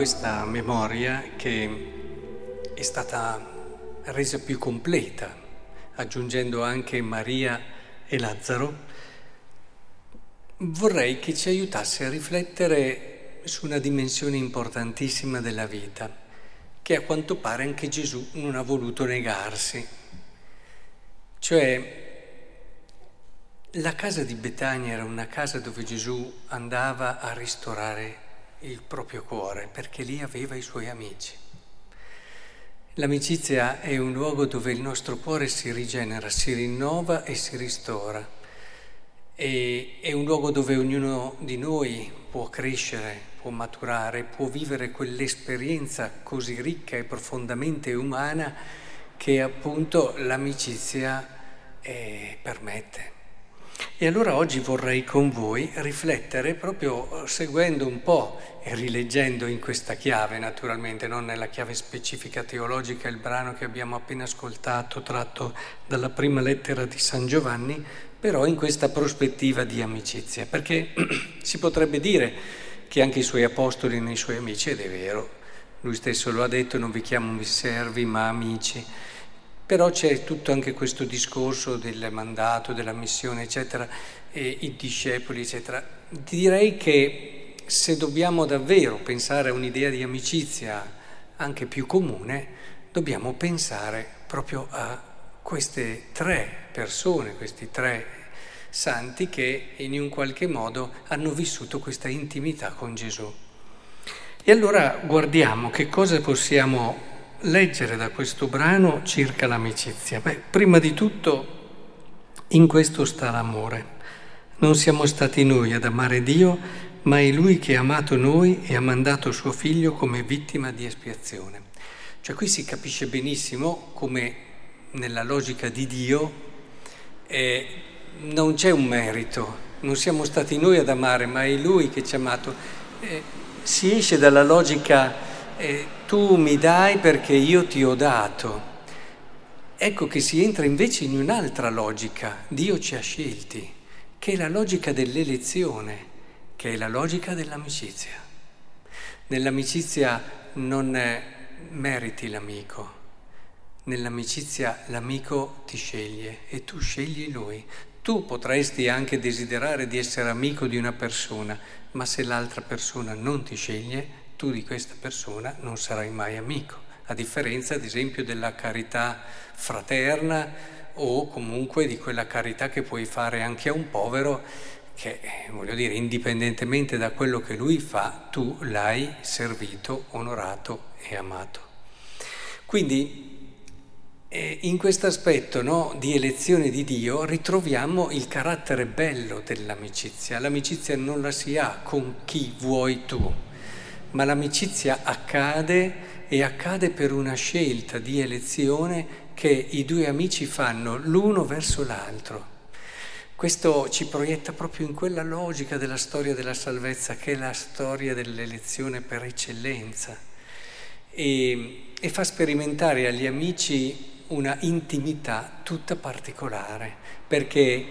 questa memoria che è stata resa più completa, aggiungendo anche Maria e Lazzaro, vorrei che ci aiutasse a riflettere su una dimensione importantissima della vita, che a quanto pare anche Gesù non ha voluto negarsi. Cioè, la casa di Betania era una casa dove Gesù andava a ristorare il proprio cuore, perché lì aveva i suoi amici. L'amicizia è un luogo dove il nostro cuore si rigenera, si rinnova e si ristora. E è un luogo dove ognuno di noi può crescere, può maturare, può vivere quell'esperienza così ricca e profondamente umana che appunto l'amicizia eh, permette. E allora oggi vorrei con voi riflettere proprio seguendo un po' e rileggendo in questa chiave, naturalmente, non nella chiave specifica teologica, il brano che abbiamo appena ascoltato tratto dalla prima lettera di San Giovanni, però in questa prospettiva di amicizia, perché si potrebbe dire che anche i suoi apostoli nei suoi amici, ed è vero, lui stesso lo ha detto, non vi chiamo servi ma amici. Però c'è tutto anche questo discorso del mandato, della missione, eccetera, e i discepoli, eccetera. Direi che se dobbiamo davvero pensare a un'idea di amicizia anche più comune, dobbiamo pensare proprio a queste tre persone, questi tre santi che in un qualche modo hanno vissuto questa intimità con Gesù. E allora guardiamo che cosa possiamo leggere da questo brano circa l'amicizia? Beh, prima di tutto, in questo sta l'amore. Non siamo stati noi ad amare Dio, ma è Lui che ha amato noi e ha mandato suo figlio come vittima di espiazione. Cioè qui si capisce benissimo come nella logica di Dio eh, non c'è un merito, non siamo stati noi ad amare, ma è Lui che ci ha amato. Eh, si esce dalla logica eh, tu mi dai perché io ti ho dato. Ecco che si entra invece in un'altra logica, Dio ci ha scelti, che è la logica dell'elezione, che è la logica dell'amicizia. Nell'amicizia non meriti l'amico, nell'amicizia l'amico ti sceglie e tu scegli lui. Tu potresti anche desiderare di essere amico di una persona, ma se l'altra persona non ti sceglie, tu di questa persona non sarai mai amico, a differenza ad esempio della carità fraterna o comunque di quella carità che puoi fare anche a un povero che, voglio dire, indipendentemente da quello che lui fa, tu l'hai servito, onorato e amato. Quindi eh, in questo aspetto no, di elezione di Dio ritroviamo il carattere bello dell'amicizia. L'amicizia non la si ha con chi vuoi tu, ma l'amicizia accade e accade per una scelta di elezione che i due amici fanno l'uno verso l'altro. Questo ci proietta proprio in quella logica della storia della salvezza che è la storia dell'elezione per eccellenza e, e fa sperimentare agli amici una intimità tutta particolare, perché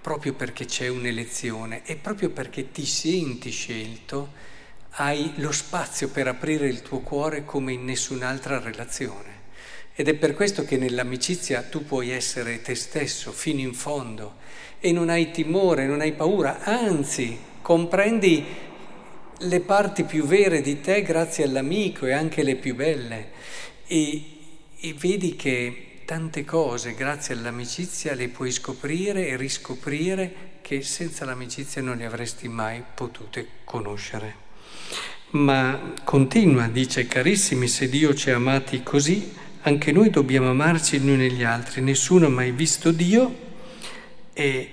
proprio perché c'è un'elezione e proprio perché ti senti scelto, hai lo spazio per aprire il tuo cuore come in nessun'altra relazione. Ed è per questo che nell'amicizia tu puoi essere te stesso fino in fondo e non hai timore, non hai paura, anzi comprendi le parti più vere di te grazie all'amico e anche le più belle e, e vedi che tante cose grazie all'amicizia le puoi scoprire e riscoprire che senza l'amicizia non le avresti mai potute conoscere. Ma continua, dice, carissimi, se Dio ci ha amati così, anche noi dobbiamo amarci gli uni negli altri. Nessuno ha mai visto Dio e,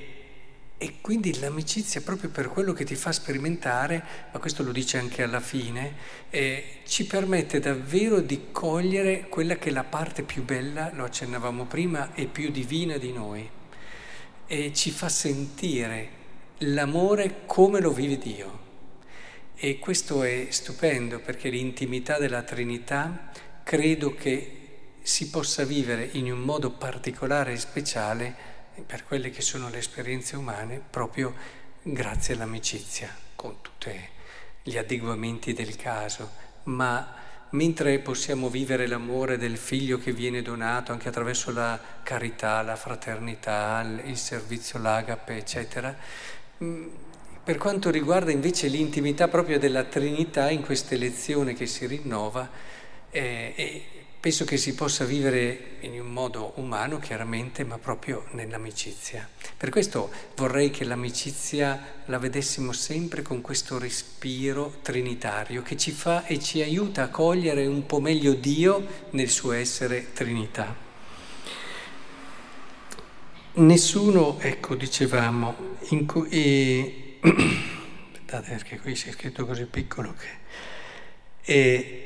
e quindi l'amicizia, proprio per quello che ti fa sperimentare, ma questo lo dice anche alla fine, eh, ci permette davvero di cogliere quella che è la parte più bella, lo accennavamo prima, e più divina di noi. E ci fa sentire l'amore come lo vive Dio. E questo è stupendo perché l'intimità della Trinità credo che si possa vivere in un modo particolare e speciale per quelle che sono le esperienze umane proprio grazie all'amicizia, con tutti gli adeguamenti del caso, ma mentre possiamo vivere l'amore del figlio che viene donato anche attraverso la carità, la fraternità, il servizio, l'agape, eccetera, mm, per quanto riguarda invece l'intimità proprio della Trinità in questa elezione che si rinnova, eh, penso che si possa vivere in un modo umano chiaramente, ma proprio nell'amicizia. Per questo vorrei che l'amicizia la vedessimo sempre con questo respiro trinitario che ci fa e ci aiuta a cogliere un po' meglio Dio nel suo essere Trinità. Nessuno, ecco, dicevamo, in co- e, aspettate perché qui si è scritto così piccolo che... E,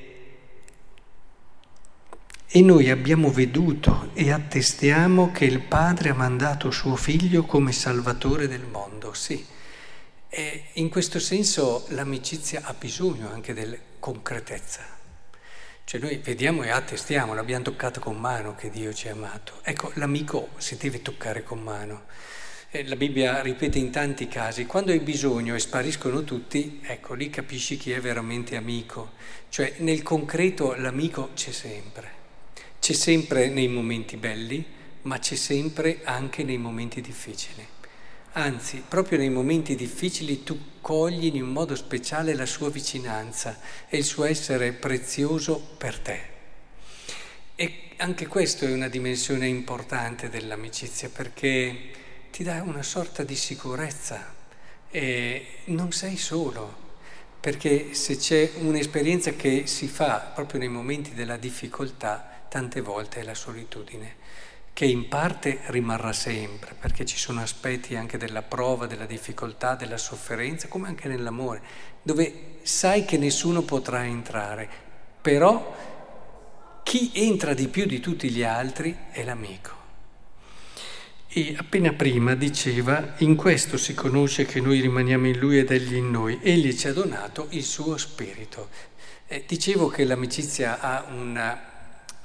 e noi abbiamo veduto e attestiamo che il Padre ha mandato suo Figlio come Salvatore del mondo, sì. E in questo senso l'amicizia ha bisogno anche della concretezza. Cioè noi vediamo e attestiamo, l'abbiamo toccato con mano che Dio ci ha amato. Ecco, l'amico si deve toccare con mano. La Bibbia ripete in tanti casi, quando hai bisogno e spariscono tutti, ecco, lì capisci chi è veramente amico. Cioè nel concreto l'amico c'è sempre. C'è sempre nei momenti belli, ma c'è sempre anche nei momenti difficili. Anzi, proprio nei momenti difficili tu cogli in un modo speciale la sua vicinanza e il suo essere prezioso per te. E anche questo è una dimensione importante dell'amicizia perché ti dà una sorta di sicurezza e non sei solo, perché se c'è un'esperienza che si fa proprio nei momenti della difficoltà, tante volte è la solitudine, che in parte rimarrà sempre, perché ci sono aspetti anche della prova, della difficoltà, della sofferenza, come anche nell'amore, dove sai che nessuno potrà entrare, però chi entra di più di tutti gli altri è l'amico. E appena prima diceva, in questo si conosce che noi rimaniamo in Lui ed Egli in noi. Egli ci ha donato il suo spirito. Eh, dicevo che l'amicizia ha una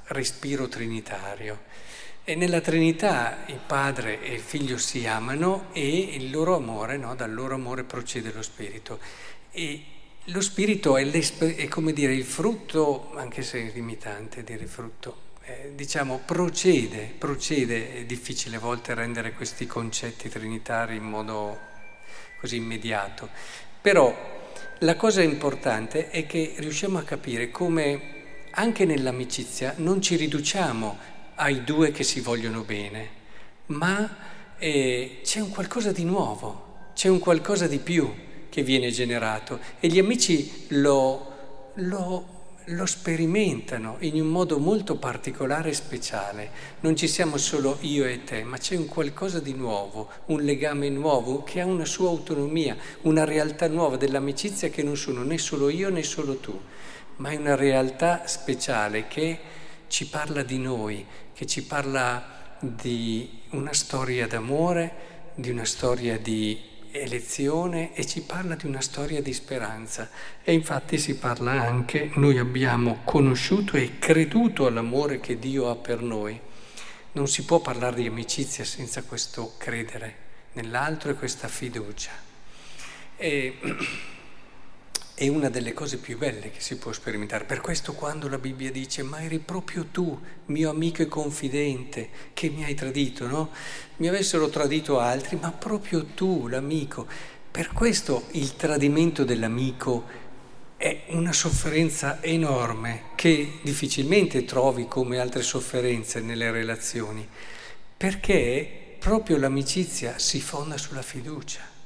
respiro trinitario. E nella Trinità il Padre e il Figlio si amano e il loro amore, no? dal loro amore procede lo Spirito. E lo Spirito è, è come dire il frutto, anche se è limitante dire frutto, eh, diciamo procede, procede, è difficile a volte rendere questi concetti trinitari in modo così immediato, però la cosa importante è che riusciamo a capire come anche nell'amicizia non ci riduciamo ai due che si vogliono bene, ma eh, c'è un qualcosa di nuovo, c'è un qualcosa di più che viene generato. E gli amici lo, lo, lo sperimentano in un modo molto particolare e speciale. Non ci siamo solo io e te, ma c'è un qualcosa di nuovo, un legame nuovo che ha una sua autonomia, una realtà nuova dell'amicizia che non sono né solo io né solo tu ma è una realtà speciale che ci parla di noi, che ci parla di una storia d'amore, di una storia di elezione e ci parla di una storia di speranza. E infatti si parla anche, noi abbiamo conosciuto e creduto all'amore che Dio ha per noi. Non si può parlare di amicizia senza questo credere nell'altro e questa fiducia. E è una delle cose più belle che si può sperimentare. Per questo quando la Bibbia dice ma eri proprio tu, mio amico e confidente, che mi hai tradito, no? Mi avessero tradito altri, ma proprio tu, l'amico. Per questo il tradimento dell'amico è una sofferenza enorme che difficilmente trovi come altre sofferenze nelle relazioni, perché proprio l'amicizia si fonda sulla fiducia.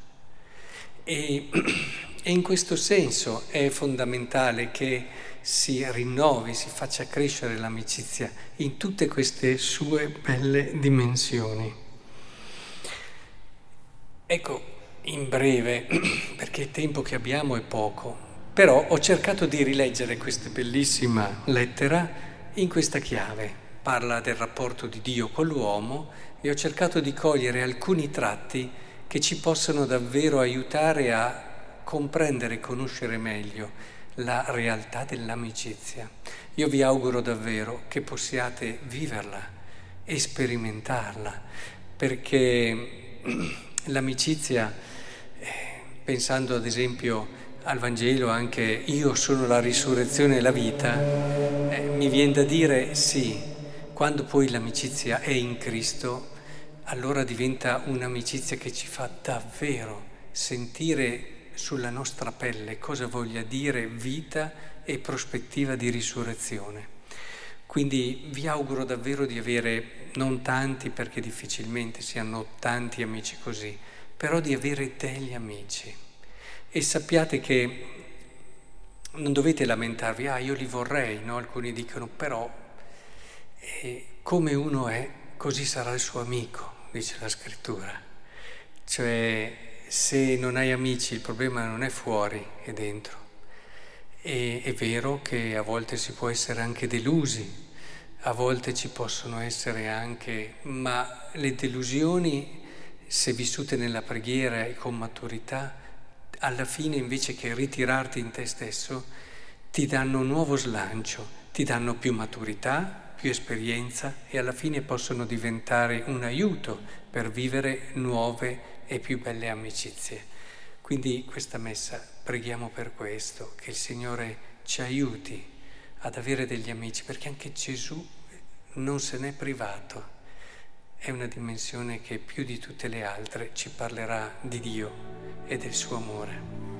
E E in questo senso è fondamentale che si rinnovi, si faccia crescere l'amicizia in tutte queste sue belle dimensioni. Ecco, in breve, perché il tempo che abbiamo è poco, però ho cercato di rileggere questa bellissima lettera in questa chiave. Parla del rapporto di Dio con l'uomo e ho cercato di cogliere alcuni tratti che ci possano davvero aiutare a comprendere e conoscere meglio la realtà dell'amicizia. Io vi auguro davvero che possiate viverla sperimentarla, perché l'amicizia, eh, pensando ad esempio al Vangelo anche io sono la risurrezione e la vita, eh, mi viene da dire sì, quando poi l'amicizia è in Cristo, allora diventa un'amicizia che ci fa davvero sentire sulla nostra pelle cosa voglia dire vita e prospettiva di risurrezione. Quindi vi auguro davvero di avere, non tanti perché difficilmente si hanno tanti amici così, però di avere degli amici. E sappiate che non dovete lamentarvi, ah io li vorrei, no? Alcuni dicono, però eh, come uno è, così sarà il suo amico, dice la scrittura. Cioè, se non hai amici, il problema non è fuori, è dentro. E è vero che a volte si può essere anche delusi, a volte ci possono essere anche, ma le delusioni, se vissute nella preghiera e con maturità, alla fine invece che ritirarti in te stesso, ti danno un nuovo slancio, ti danno più maturità, più esperienza e alla fine possono diventare un aiuto per vivere nuove e più belle amicizie. Quindi questa messa preghiamo per questo, che il Signore ci aiuti ad avere degli amici, perché anche Gesù non se n'è privato. È una dimensione che più di tutte le altre ci parlerà di Dio e del suo amore.